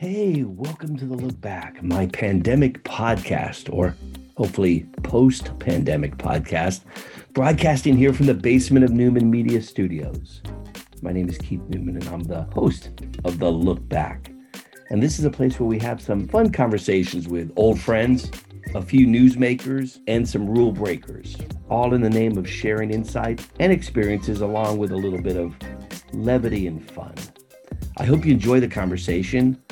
Hey, welcome to the Look Back, my pandemic podcast, or hopefully post pandemic podcast, broadcasting here from the basement of Newman Media Studios. My name is Keith Newman, and I'm the host of the Look Back. And this is a place where we have some fun conversations with old friends, a few newsmakers, and some rule breakers, all in the name of sharing insights and experiences along with a little bit of levity and fun. I hope you enjoy the conversation.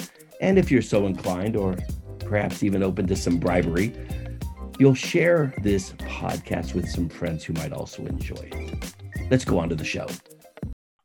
And if you're so inclined, or perhaps even open to some bribery, you'll share this podcast with some friends who might also enjoy it. Let's go on to the show.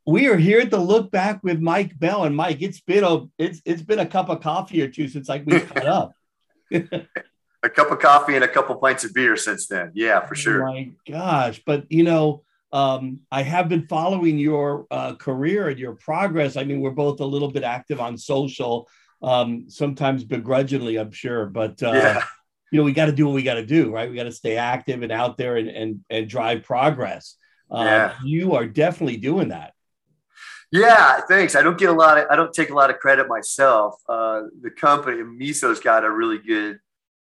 We are here to look back with Mike Bell, and Mike, it's been a it's it's been a cup of coffee or two since like we caught up. a cup of coffee and a couple pints of beer since then. Yeah, for sure. Oh my gosh, but you know, um, I have been following your uh, career and your progress. I mean, we're both a little bit active on social, um, sometimes begrudgingly, I'm sure, but uh, yeah. you know, we got to do what we got to do, right? We got to stay active and out there and and, and drive progress. Uh, yeah. You are definitely doing that. Yeah, thanks. I don't get a lot of, I don't take a lot of credit myself. Uh, the company, Miso's got a really good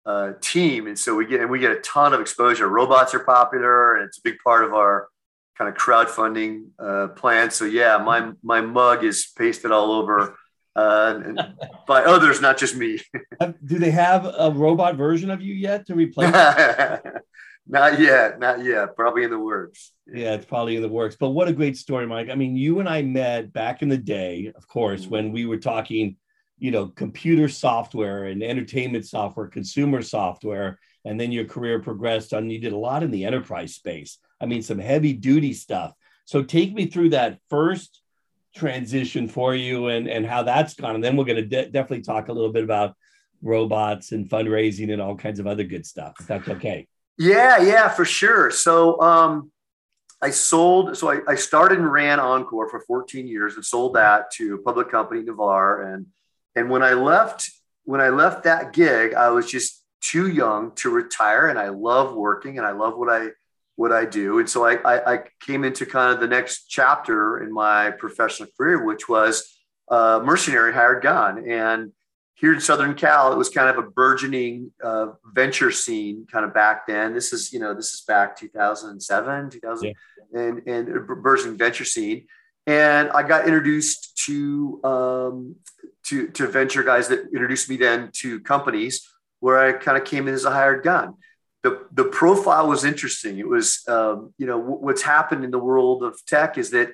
uh, team, and so we get and we get a ton of exposure. Robots are popular, and it's a big part of our kind of crowdfunding uh, plan. So yeah, my my mug is pasted all over uh, by others, not just me. Do they have a robot version of you yet to replace? not yet, not yet. Probably in the works. Yeah, it's probably in the works. But what a great story, Mike. I mean, you and I met back in the day, of course, mm-hmm. when we were talking, you know, computer software and entertainment software, consumer software, and then your career progressed on. You did a lot in the enterprise space. I mean, some heavy duty stuff. So take me through that first transition for you and, and how that's gone. And then we're going to de- definitely talk a little bit about robots and fundraising and all kinds of other good stuff. That's okay. Yeah, yeah, for sure. So um, I sold, so I, I started and ran Encore for 14 years and sold that to a public company, Navarre. And and when I left, when I left that gig, I was just too young to retire. And I love working and I love what I what I do. And so I, I, I, came into kind of the next chapter in my professional career, which was uh, mercenary hired gun. And here in Southern Cal, it was kind of a burgeoning uh, venture scene kind of back then. This is, you know, this is back 2007, 2000 yeah. and, and burgeoning venture scene. And I got introduced to, um, to, to venture guys that introduced me then to companies where I kind of came in as a hired gun the, the profile was interesting. It was, um, you know, w- what's happened in the world of tech is that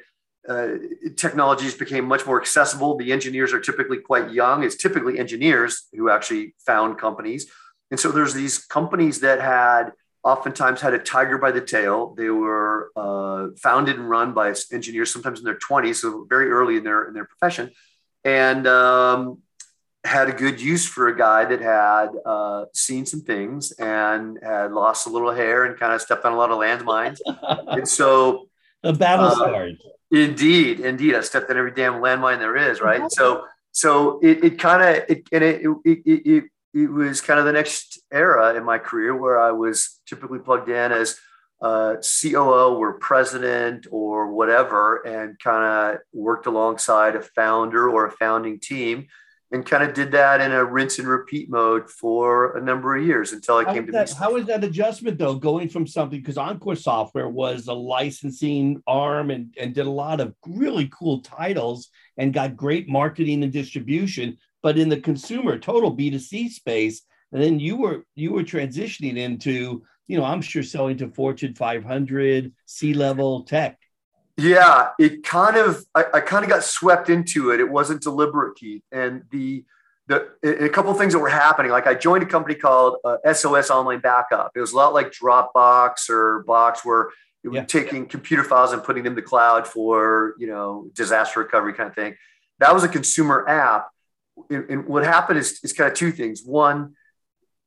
uh, technologies became much more accessible. The engineers are typically quite young. It's typically engineers who actually found companies. And so there's these companies that had oftentimes had a tiger by the tail. They were uh, founded and run by engineers, sometimes in their 20s, so very early in their in their profession. And um, had a good use for a guy that had uh, seen some things and had lost a little hair and kind of stepped on a lot of landmines. and so the battle uh, started. Indeed, indeed, I stepped on every damn landmine there is, right? So, so it, it kind of it and it it, it it it was kind of the next era in my career where I was typically plugged in as uh, COO or president or whatever, and kind of worked alongside a founder or a founding team and kind of did that in a rinse and repeat mode for a number of years until I how came to that, How was that adjustment though, going from something because Encore Software was a licensing arm and, and did a lot of really cool titles and got great marketing and distribution, but in the consumer total B2C space, and then you were you were transitioning into, you know, I'm sure selling to Fortune 500, C-level tech. Yeah, it kind of I, I kind of got swept into it. It wasn't deliberate, Keith. And the the a couple of things that were happening. Like I joined a company called uh, SOS Online Backup. It was a lot like Dropbox or Box, where it was yeah. taking computer files and putting them to the cloud for you know disaster recovery kind of thing. That was a consumer app. And, and what happened is, is kind of two things. One,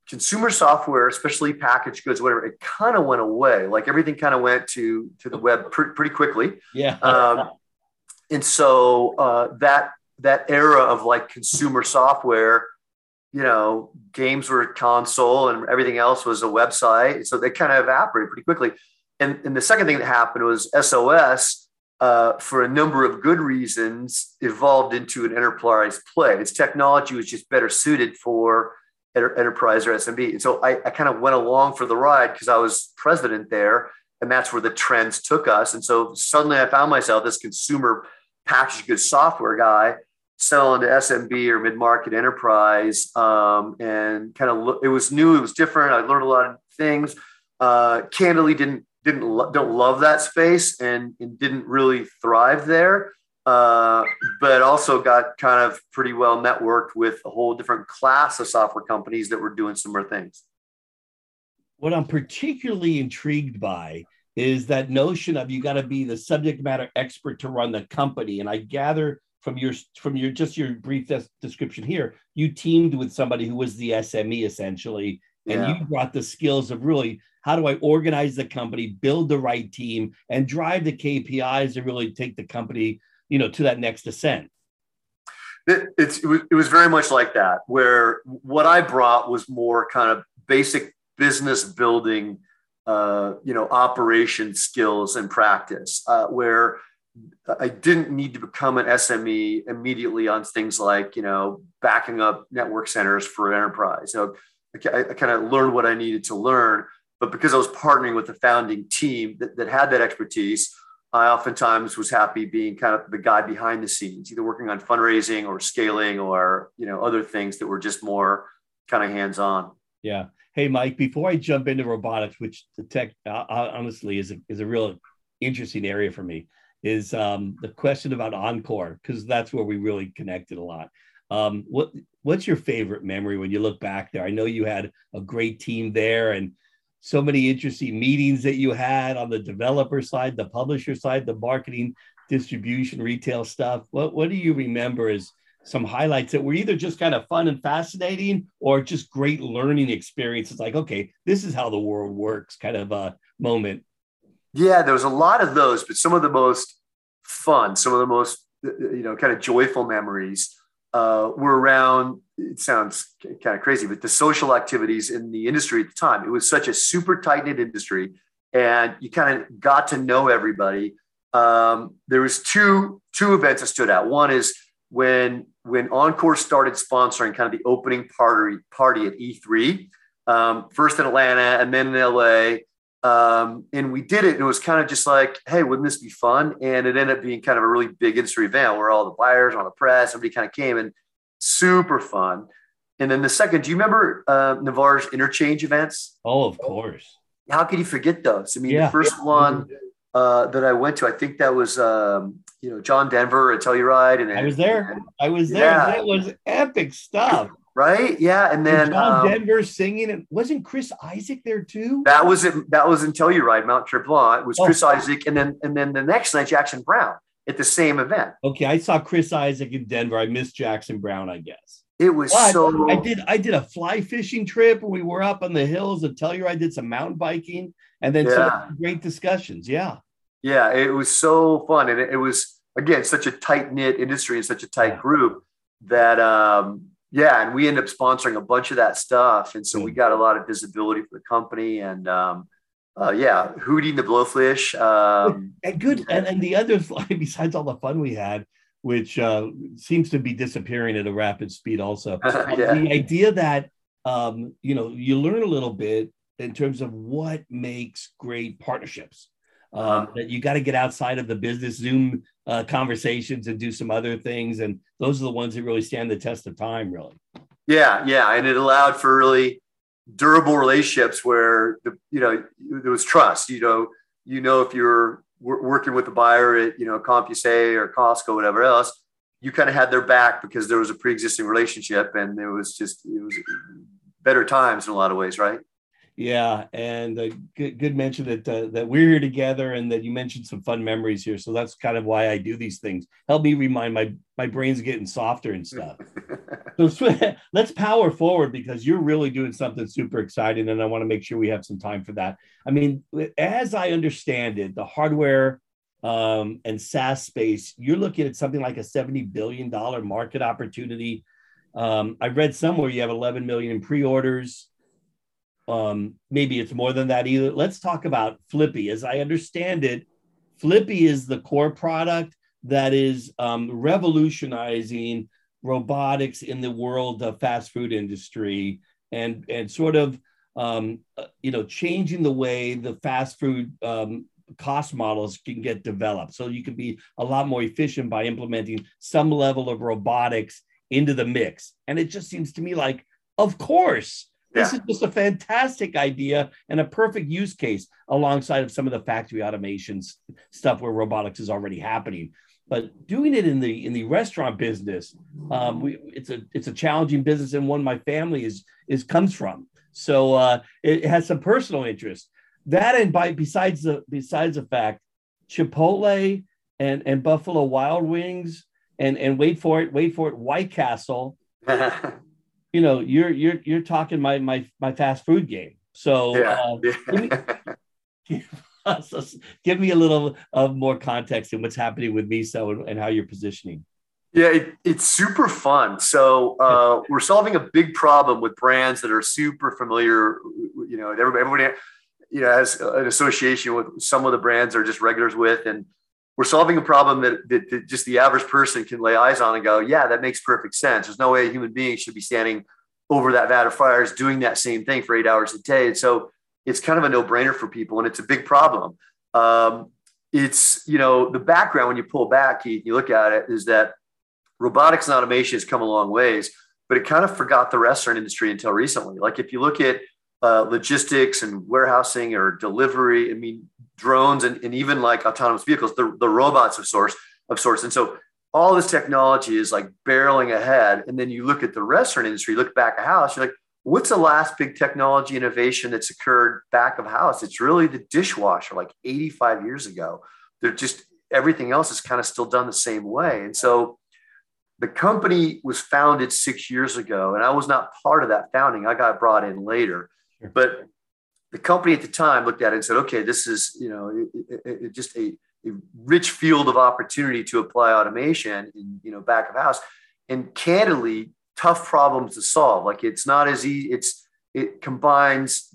consumer software, especially packaged goods, whatever, it kind of went away. Like everything kind of went to to the web pretty, pretty quickly. Yeah. Um, and so uh, that that era of like consumer software, you know, games were console and everything else was a website. So they kind of evaporated pretty quickly. And, and the second thing that happened was SOS uh, for a number of good reasons, evolved into an enterprise play. Its technology was just better suited for enterprise or SMB. And so I, I kind of went along for the ride because I was president there, and that's where the trends took us. And so suddenly I found myself this consumer packaged goods software guy selling to SMB or mid market enterprise, um, and kind of lo- it was new, it was different. I learned a lot of things. Uh, candidly, didn't didn't lo- don't love that space and, and didn't really thrive there. Uh, but also got kind of pretty well networked with a whole different class of software companies that were doing similar things. What I'm particularly intrigued by is that notion of you got to be the subject matter expert to run the company. And I gather from your from your just your brief des- description here, you teamed with somebody who was the SME essentially, and Yeah. you brought the skills of really how do I organize the company, build the right team, and drive the KPIs to really take the company, you know, to that next ascent. It, it's, it, was, it was very much like that, where what I brought was more kind of basic business building, uh, you know, operation skills and practice, uh, where I didn't need to become an SME immediately on things like, you know, backing up network centers for enterprise. So I, I kind of learned what I needed to learn, but because I was partnering with the founding team that, that had that expertise, I oftentimes was happy being kind of the guy behind the scenes, either working on fundraising or scaling or you know other things that were just more kind of hands on. Yeah. Hey, Mike. Before I jump into robotics, which the tech uh, honestly is a, is a real interesting area for me, is um, the question about Encore because that's where we really connected a lot. Um, what what's your favorite memory when you look back there? I know you had a great team there and so many interesting meetings that you had on the developer side, the publisher side, the marketing, distribution, retail stuff. What what do you remember as some highlights that were either just kind of fun and fascinating or just great learning experiences like okay this is how the world works kind of a moment Yeah, there was a lot of those, but some of the most fun, some of the most you know kind of joyful memories uh, were around. It sounds kind of crazy, but the social activities in the industry at the time. It was such a super tight knit industry, and you kind of got to know everybody. Um, there was two two events that stood out. One is when when Encore started sponsoring kind of the opening party party at E3, um, first in Atlanta and then in LA. Um, and we did it. And it was kind of just like, hey, wouldn't this be fun? And it ended up being kind of a really big industry event where all the buyers, all the press, everybody kind of came and super fun. And then the second, do you remember uh, Navarre's interchange events? oh of course How could you forget those? I mean, Yeah. the first one uh, that I went to, I think that was, um, you know, John Denver at Telluride. And I was there. and- i was there Yeah. that was epic stuff right? Yeah. And And then john um, denver singing and wasn't chris isaak there too that was it. That was in Telluride, Mount Tremblant. It was Oh. Chris Isaak. And then, and then the next night, Jackson Browne at the same event. okay i saw chris isaak in denver i missed jackson browne i guess It was But so. I did. I did a fly fishing trip. We were up on the hills of Telluride. Did some mountain biking, and then Yeah. some great discussions. Yeah, Yeah, it was so fun, and it, it was again such a tight knit industry and such a tight Yeah. group that um, yeah, and we end up sponsoring a bunch of that stuff, and so we got a lot of visibility for the company, and um, uh, yeah, Hootie & the Blowfish. Um, and good. And, and the other besides all the fun we had, which uh, seems to be disappearing at a rapid speed, also yeah, the idea that um, you know you learn a little bit in terms of what makes great partnerships. Um, Uh-huh. that you got to get outside of the business Zoom uh, conversations and do some other things, and those are the ones that really stand the test of time. Really, yeah, yeah, and it allowed for really durable relationships where the you know there was trust. You know, you know if you're wor- working with a buyer at you know CompUSA or Costco, whatever else, you kind of had their back because there was a pre-existing relationship, and it was just it was better times in a lot of ways, right? Yeah. And uh, good, good mention that uh, that we're here together, and that you mentioned some fun memories here. So that's kind of why I do these things. Help me remind my my brain's getting softer and stuff. So let's power forward because you're really doing something super exciting, and I want to make sure we have some time for that. I mean, as I understand it, the hardware um, and SaaS space, you're looking at something like a seventy billion dollar market opportunity. Um, I read somewhere you have 11 million in pre-orders. Um, maybe it's more than that either. Let's talk about Flippy. As I understand it, Flippy is the core product that is um, revolutionizing robotics in the world of fast food industry and and sort of um, uh, you know changing the way the fast food um, cost models can get developed so you can be a lot more efficient by implementing some level of robotics into the mix and it just seems to me like of course this yeah. is just a fantastic idea and a perfect use case alongside of some of the factory automations stuff where robotics is already happening. But doing it in the in the restaurant business, um, we, it's a it's a challenging business and one my family is is comes from. So uh, it has some personal interest. That and by besides the besides the fact, Chipotle and and Buffalo Wild Wings and and wait for it, wait for it, White Castle you know, you're you're you're talking my my my fast food game. So yeah. uh, give, me, give, give, me, a little of more context in what's happening with Miso and, and how you're positioning. Yeah, it, it's super fun. So uh, we're solving a big problem with brands that are super familiar. You know, everybody, everybody, you know, has an association with some of the brands they're just regulars with, and we're solving a problem that, that, that, just the average person can lay eyes on and go, yeah, that makes perfect sense. There's no way a human being should be standing over that vat of fryers doing that same thing for eight hours a day. And so it's kind of a no brainer for people and it's a big problem. Um, it's, you know, the background when you pull back, you, you look at it is that robotics and automation has come a long ways, but it kind of forgot the restaurant industry until recently. Like if you look at uh, logistics and warehousing or delivery, I mean, drones and, and even like autonomous vehicles, the, the robots of source of sorts. And so all this technology is like barreling ahead. And then you look at the restaurant industry, look back of house, you're like, what's the last big technology innovation that's occurred back of house? It's really the dishwasher, like 85 years ago. They're just everything else is kind of still done the same way. And so the company was founded six years ago, and I was not part of that founding. I got brought in later. But the company at the time looked at it and said, okay, this is, you know, it, it, it just a, a, rich field of opportunity to apply automation in, you know, back of house and candidly tough problems to solve. Like it's not as easy. It's, it combines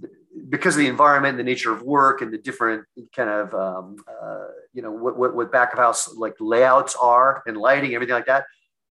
because of the environment and the nature of work and the different kind of, um, uh, you know, what, what, what back of house like layouts are and lighting, everything like that.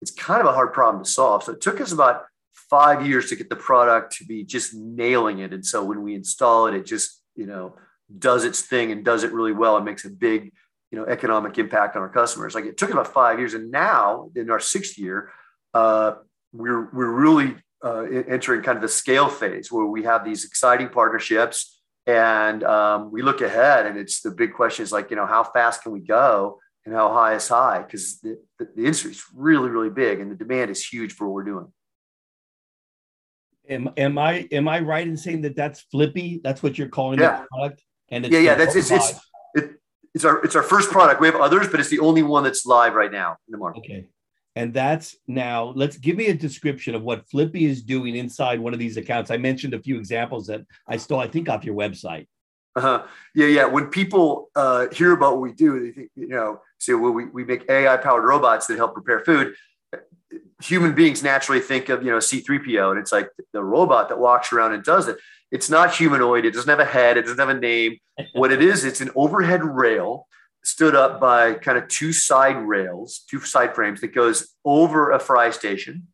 It's kind of a hard problem to solve. So it took us about five years to get the product to be just nailing it. And so when we install it, it just, you know, does its thing and does it really well and makes a big, you know, economic impact on our customers. Like it took about five years. And now in our sixth year, uh, we're, we're really uh, entering kind of the scale phase where we have these exciting partnerships and um, we look ahead and it's the big question is like, you know, how fast can we go and how high is high? Because the, the, the industry is really, really big and the demand is huge for what we're doing. Am, am I am I right in saying that that's Flippy? That's what you're calling yeah. the product? And yeah, yeah, that's it's it's, it, it's our it's our first product. We have others, but it's the only one that's live right now in the market. Okay. And that's now, let's give me a description of what Flippy is doing inside one of these accounts. I mentioned a few examples that I stole, I think, off your website. Uh-huh. Yeah, yeah. When people uh, hear about what we do, they think, you know, say, well, we, we make AI powered robots that help prepare food human beings naturally think of you know C3PO and it's like the robot that walks around and does it. It's not humanoid. It doesn't have a head. It doesn't have a name. what it is, it's an overhead rail stood up by kind of two side rails, two side frames that goes over a fry station.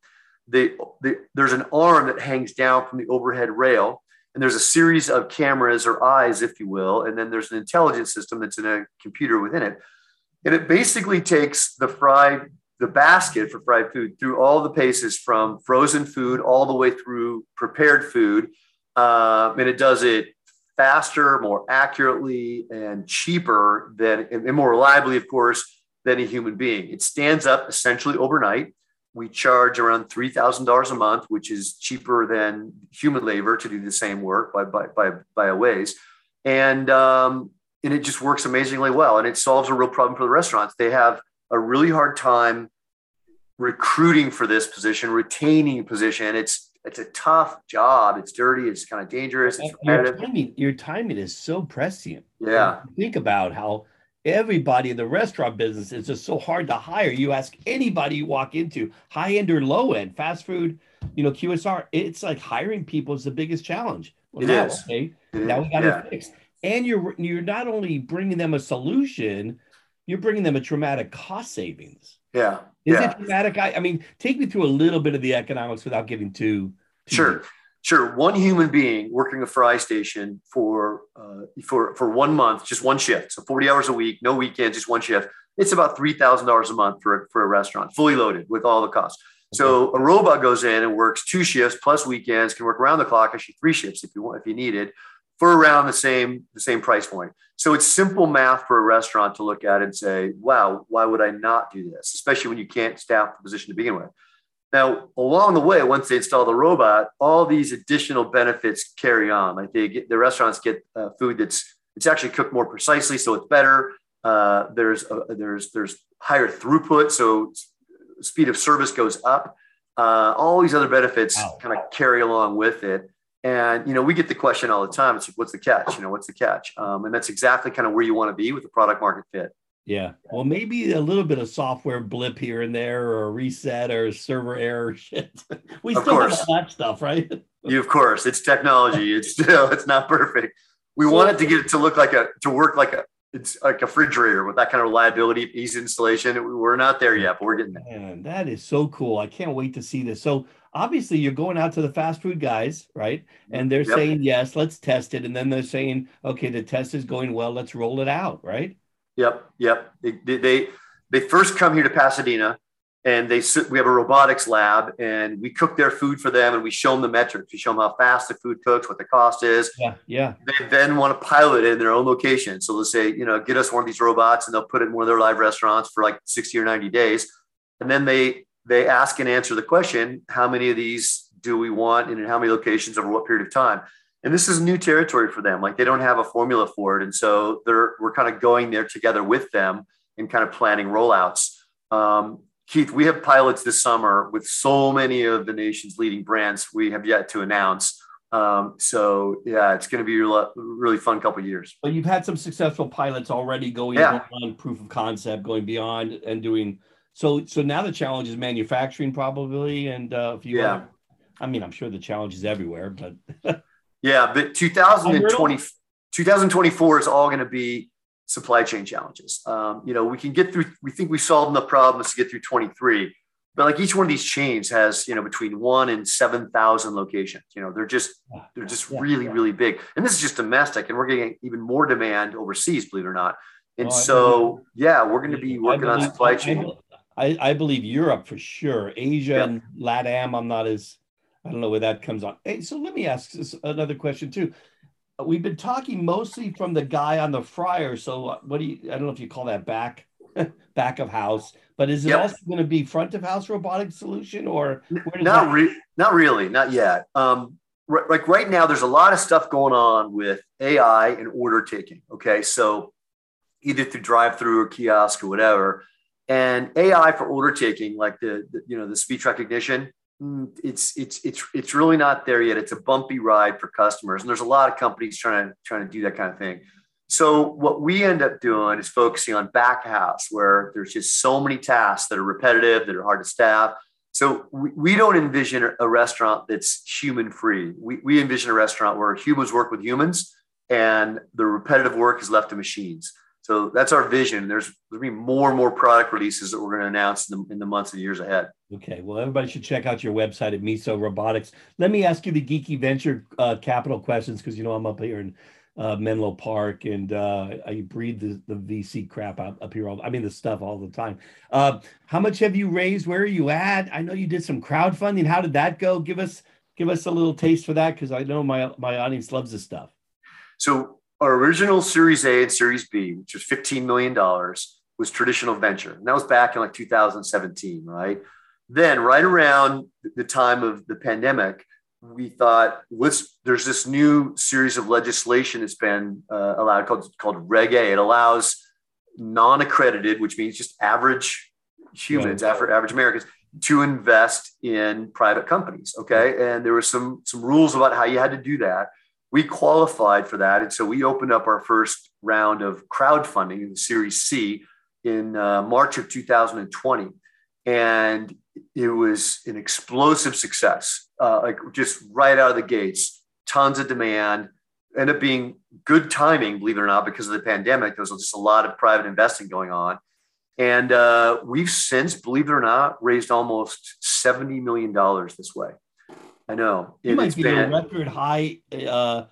The, the, there's an arm that hangs down from the overhead rail, and there's a series of cameras or eyes, if you will, and then there's an intelligence system that's in a computer within it. And it basically takes the fried the basket for fried food through all the paces from frozen food all the way through prepared food. Um, and it does it faster, more accurately, and cheaper than, and more reliably, of course, than a human being. It stands up essentially overnight. We charge around $3,000 a month, which is cheaper than human labor to do the same work by, by, by, by a ways. And, um, and it just works amazingly well. And it solves a real problem for the restaurants. They have a really hard time recruiting for this position, retaining position. It's it's a tough job. It's dirty. It's kind of dangerous. It's Your timing, your timing is so prescient. Yeah. Think about how everybody in the restaurant business is just so hard to hire. You ask anybody you walk into, high end or low end, fast food, you know, QSR, it's like hiring people is the biggest challenge. Well, it now, is. Okay, it now is. we got yeah. it fixed. and you're you're not only bringing them a solution, you're bringing them a traumatic cost savings. Yeah. Is yeah. it traumatic? I, I mean, take me through a little bit of the economics without getting too. too Sure. deep. Sure. One human being working a fry station for uh, for for one month, just one shift, so forty hours a week, no weekends, just one shift. It's about three thousand dollars a month for a, for a restaurant, fully loaded with all the costs. So a robot goes in and works two shifts plus weekends, can work around the clock, actually three shifts if you want, if you need it, for around the same the same price point. So it's simple math for a restaurant to look at and say, "Wow, why would I not do this?" Especially when you can't staff the position to begin with. Now, along the way, once they install the robot, all these additional benefits carry on. Like they get the restaurants get uh, food that's it's actually cooked more precisely, so it's better. Uh, there's uh, there's there's higher throughput, so speed of service goes up. Uh, all these other benefits Wow. kind of carry along with it. And you know, we get the question all the time. It's like, what's the catch? You know, what's the catch? Um, and that's exactly kind of where you want to be with the product market fit. Yeah. Well, maybe a little bit of software blip here and there, or a reset, or a server error shit. we Of still have course. all that stuff, right? You, of course, it's technology. It's still, it's not perfect. We So- want it to get it to look like a, to work like a, it's like a refrigerator with that kind of reliability, easy installation. We're not there yet, but we're getting there. Man, that is so cool. I can't wait to see this. So obviously you're going out to the fast food guys, right? And they're Yep. saying, yes, let's test it. And then they're saying, okay, the test is going well. Let's roll it out, right? Yep, yep. They, they, they, first come here to Pasadena and they sit, we have a robotics lab and we cook their food for them and we show them the metrics. We show them how fast the food cooks, what the cost is. Yeah. Yeah. They then want to pilot it in their own location. So they'll say, you know, get us one of these robots and they'll put it in one of their live restaurants for like 60 or 90 days. And then they they ask and answer the question, how many of these do we want and in how many locations over what period of time? And this is new territory for them. Like they don't have a formula for it. And so they're we're kind of going there together with them and kind of planning rollouts. Um, Keith, we have pilots this summer with so many of the nation's leading brands we have yet to announce. Um, so yeah, it's going to be a really fun couple of years. But you've had some successful pilots already going Yeah. on proof of concept, going beyond and doing so. So now the challenge is manufacturing probably. And uh, if you, Yeah. are- I mean, I'm sure the challenge is everywhere, but Yeah, but 2020, 2024 is all going to be supply chain challenges. Um, you know, we can get through, we think we solved enough problems to get through 23, but like each one of these chains has, you know, between one and 7,000 locations. You know, they're just, they're just Yeah, really, yeah. really big. And this is just domestic and we're getting even more demand overseas, believe it or not. And Oh, so, yeah, we're going to be working on supply chain. I, I believe Europe for sure. Asia Yeah. and LATAM, I'm not as, I don't know where that comes on. Hey, so let me ask this another question too. We've been talking mostly from the guy on the fryer. So uh, what do you, I don't know if you call that back, back of house, but is it Yep. also going to be front of house robotic solution or where Not re- not really, not yet. Um, like right now, there's a lot of stuff going on with AI and order taking. Okay, so either through drive-through or kiosk or whatever, and AI for order taking, like the, the you know the speech recognition, mm, it's it's it's it's really not there yet. It's a bumpy ride for customers, and there's a lot of companies trying to trying to do that kind of thing. So what we end up doing is focusing on back house, where there's just so many tasks that are repetitive, that are hard to staff. So we, we don't envision a- restaurant that's human free. We, we envision a restaurant where humans work with humans and the repetitive work is left to machines. So that's our vision. There's there'll be more and more product releases that we're going to announce in the, in the months and years ahead. Okay, well, everybody should check out your website at Miso Robotics. Let me ask you the geeky venture uh, capital questions because you know I'm up here in uh, Menlo Park and uh, I breathe the, the VC crap out up here. All, I mean, the stuff all the time. Uh, how much have you raised? Where are you at? I know you did some crowdfunding. How did that go? Give us give us a little taste for that because I know my my audience loves this stuff. So our original Series A and Series B, which was $15 million, was traditional venture. And that was back in like 2017, right? Then, right around the time of the pandemic, we thought, let's, there's this new series of legislation that's been uh, allowed called, called Reg A. It allows non accredited, which means just average humans, average, average Americans, to invest in private companies. Okay. And there were some, some rules about how you had to do that we qualified for that. And so we opened up our first round of crowdfunding in Series C in uh, March of 2020. And it was an explosive success, uh, like just right out of the gates, tons of demand. ended up being good timing, believe it or not, because of the pandemic. There was just a lot of private investing going on. And uh, we've since, believe it or not, raised almost $70 million this way. I know. It, might be been, a record high. Uh,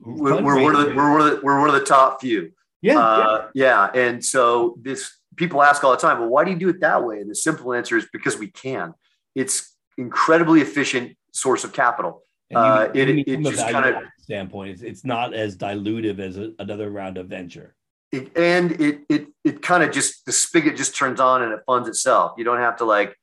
we're, we're, one of the, we're, one of the, we're one of the top few. Yeah, uh, yeah. Yeah. And so this people ask all the time, well, why do you do it that way? And the simple answer is because we can. It's incredibly efficient source of capital. You, uh, it, it just kind of standpoint, it's, it's not as dilutive as a, another round of venture. It, and it it it kind of just the spigot just turns on and it funds itself. You don't have to like,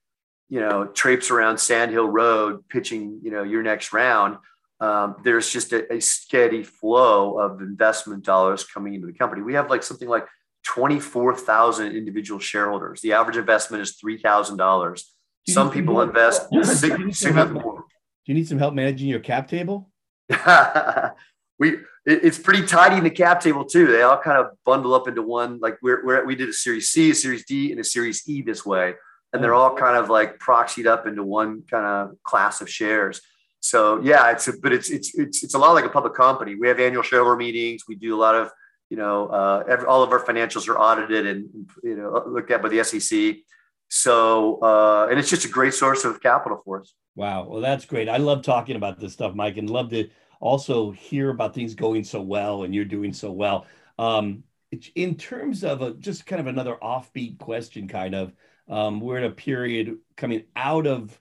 you know, traipse around Sand Hill Road pitching, you know, your next round. Um, there's just a, a steady flow of investment dollars coming into the company. We have like something like 24,000 individual shareholders. The average investment is $3,000. Some people invest significantly more. Do you need some help managing your cap table? we it's pretty tidy in the cap table too. They all kind of bundle up into one. Like we're, we're we did a Series C, a Series D, and a Series E this way, and they're all kind of like proxied up into one kind of class of shares. So yeah, it's a, but it's it's it's it's a lot like a public company. We have annual shareholder meetings. We do a lot of you know uh, every, all of our financials are audited and you know looked at by the SEC. So uh, and it's just a great source of capital for us. Wow, well that's great. I love talking about this stuff, Mike, and love to also hear about things going so well and you're doing so well. Um, in terms of a, just kind of another offbeat question, kind of, um, we're in a period coming out of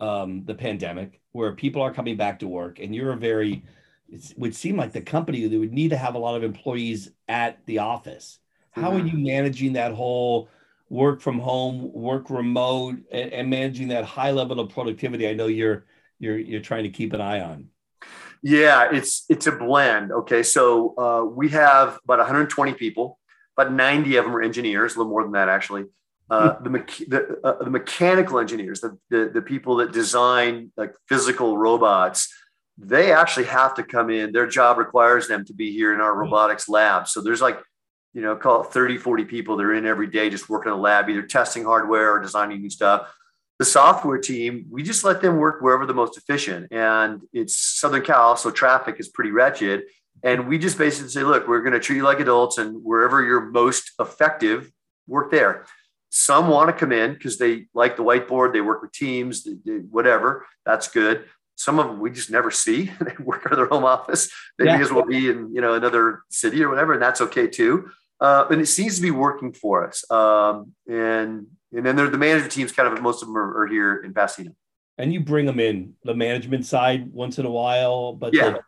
um, the pandemic where people are coming back to work, and you're a very, it would seem like the company that would need to have a lot of employees at the office. How are mm-hmm. you managing that whole work from home, work remote, and, and managing that high level of productivity? I know you're you're you're trying to keep an eye on. Yeah, it's it's a blend. Okay, so uh, we have about 120 people, about 90 of them are engineers, a little more than that actually. Uh, the, me- the, uh, the, mechanical engineers, the, the, the people that design like physical robots, they actually have to come in. Their job requires them to be here in our hmm. robotics lab. So there's like, you know, call it 30, 40 people that are in every day just working in the lab, either testing hardware or designing new stuff the software team, we just let them work wherever the most efficient. And it's Southern Cal, so traffic is pretty wretched. And we just basically say, look, we're going to treat you like adults, and wherever you're most effective, work there. Some want to come in because they like the whiteboard, they work with teams, they, they, whatever. That's good. Some of them we just never see. they work out of their home office. They yeah. may as well be in you know another city or whatever, and that's okay too. Uh, and it seems to be working for us. Um, and and then there the management teams kind of most of them are, are, here in Pasadena. And you bring them in the management side once in a while, but yeah. The,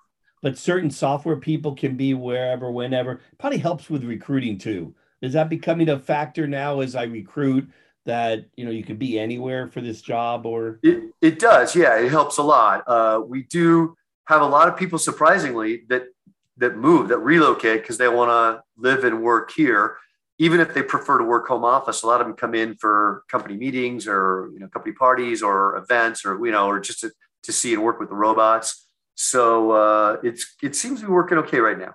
but certain software people can be wherever, whenever. Probably helps with recruiting too. Is that becoming a factor now as I recruit that you know you could be anywhere for this job or? It, it does, yeah. It helps a lot. Uh, we do have a lot of people surprisingly that that move that relocate because they want to live and work here even if they prefer to work home office, a lot of them come in for company meetings or you know company parties or events or you know or just to, to see and work with the robots. So uh, it's it seems to be working okay right now.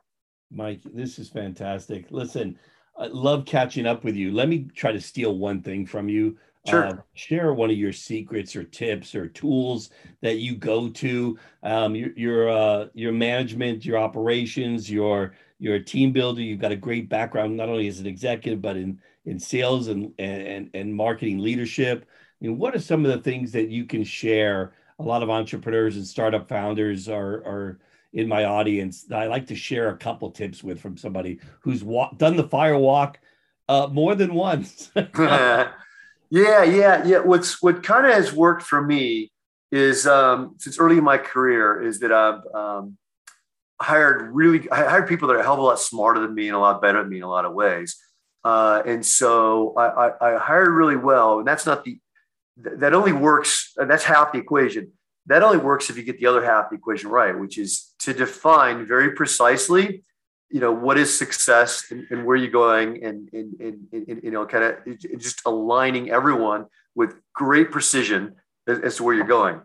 Mike, this is fantastic. Listen, I love catching up with you. Let me try to steal one thing from you. Sure. Uh, share one of your secrets or tips or tools that you go to. Um, your your uh, your management, your operations, your you're a team builder. You've got a great background, not only as an executive, but in, in sales and, and, and marketing leadership. I mean, what are some of the things that you can share? A lot of entrepreneurs and startup founders are, are in my audience. That I like to share a couple tips with from somebody who's done the fire walk uh, more than once. yeah, yeah, yeah. What's what kind of has worked for me is um, since early in my career is that I've um, hired really I hired people that are a hell of a lot smarter than me and a lot better than me in a lot of ways. Uh, and so I, I, I, hired really well, and that's not the that only works. That's half the equation. That only works if you get the other half of the equation right, which is to define very precisely, you know, what is success and, and where you're going, and, and, and, and you know, kind of just aligning everyone with great precision as, as to where you're going.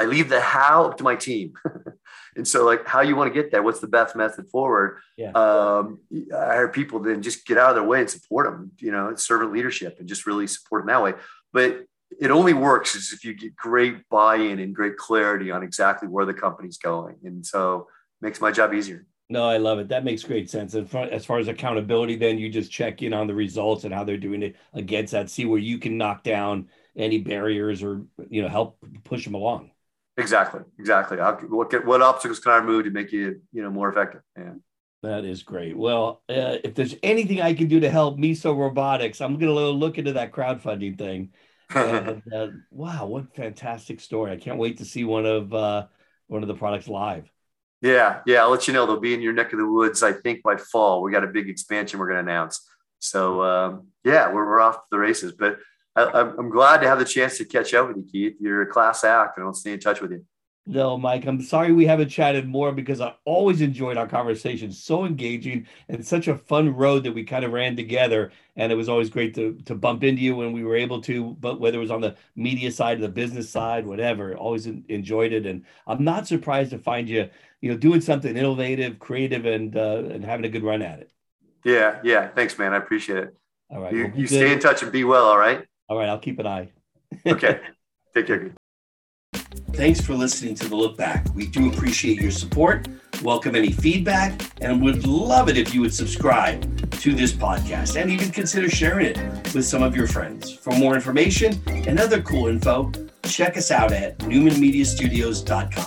I leave the how up to my team. and so, like, how you want to get there? What's the best method forward? Yeah. Um, I hire people then just get out of their way and support them. You know, servant leadership and just really support them that way. But it only works is if you get great buy-in and great clarity on exactly where the company's going. And so, makes my job easier. No, I love it. That makes great sense. And as far as accountability, then you just check in on the results and how they're doing it against that. See where you can knock down any barriers or you know help push them along. Exactly, exactly. How, what what obstacles can I remove to make you you know more effective? Yeah. That is great. Well, uh, if there's anything I can do to help Miso Robotics, I'm going to look into that crowdfunding thing. And, uh, wow, what fantastic story! I can't wait to see one of uh, one of the products live. Yeah, yeah. I'll let you know. They'll be in your neck of the woods, I think, by fall. We got a big expansion we're going to announce. So um, yeah, we're, we're off to the races. But I, am glad to have the chance to catch up with you, Keith. You're a class act, and I'll stay in touch with you. No, Mike, I'm sorry we haven't chatted more because I always enjoyed our conversation. So engaging and such a fun road that we kind of ran together. And it was always great to, to bump into you when we were able to, but whether it was on the media side, or the business side, whatever, always enjoyed it. And I'm not surprised to find you, you know, doing something innovative, creative, and uh, and having a good run at it. Yeah, yeah. Thanks, man. I appreciate it. All right. You, well, you stay in touch and be well. All right. All right. I'll keep an eye. okay. Take care. Thanks for listening to the Look Back. We do appreciate your support, welcome any feedback, and would love it if you would subscribe to this podcast and even consider sharing it with some of your friends. For more information and other cool info, check us out at newmanmediastudios.com.